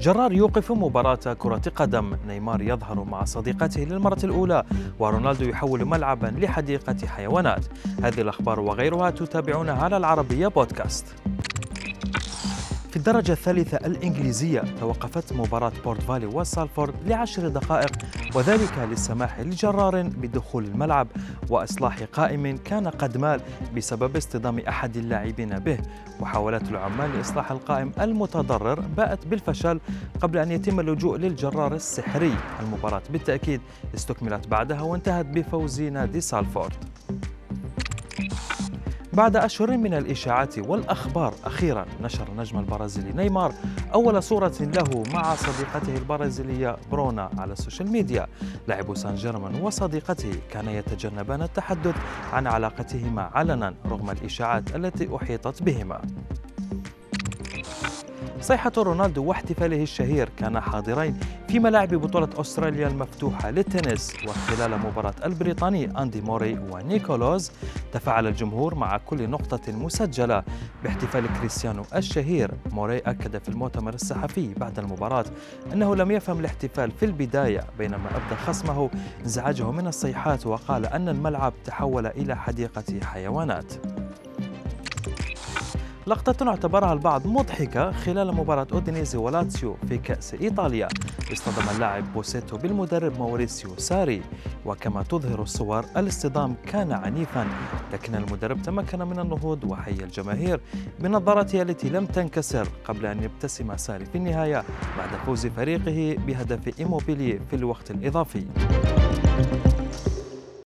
جرار يوقف مباراة كرة قدم. نيمار يظهر مع صديقته للمرة الأولى ورونالدو يحول ملعبا لحديقة حيوانات. هذه الأخبار وغيرها تتابعونها على العربية بودكاست. في الدرجة الثالثة الإنجليزية توقفت مباراة بورت فالي وسالفورد لعشر دقائق وذلك للسماح لجرار بدخول الملعب وإصلاح قائم كان قد مال بسبب اصطدام أحد اللاعبين به. محاولات العمال لإصلاح القائم المتضرر باءت بالفشل قبل أن يتم اللجوء للجرار السحري. المباراة بالتأكيد استكملت بعدها وانتهت بفوز نادي سالفورد. بعد أشهر من الإشاعات والأخبار. أخيرا نشر النجم البرازيلي نيمار أول صورة له مع صديقته البرازيلية برونا على السوشيال ميديا. لاعب سان جيرمان وصديقته كانا يتجنبان التحدث عن علاقتهما علنا رغم الإشاعات التي أحيطت بهما. صيحة رونالدو واحتفاله الشهير كانا حاضرين في ملاعب بطولة أستراليا المفتوحة للتنس وخلال مباراة البريطاني أندي موري ونيكولوز تفاعل الجمهور مع كل نقطة مسجلة. باحتفال كريستيانو الشهير موري أكد في المؤتمر الصحفي بعد المباراة أنه لم يفهم الاحتفال في البداية بينما أبدى خصمه انزعاجه من الصيحات وقال أن الملعب تحول إلى حديقة حيوانات. لقطة اعتبرها البعض مضحكة خلال مباراة أودينيزي ولاتسيو في كأس إيطاليا. اصطدم اللاعب بوسيتو بالمدرب موريسيو ساري. وكما تظهر الصور الاصطدام كان عنيفا لكن المدرب تمكن من النهوض وحيا الجماهير بنظارته التي لم تنكسر قبل أن يبتسم ساري في النهاية بعد فوز فريقه بهدف إيموبيلي في الوقت الإضافي.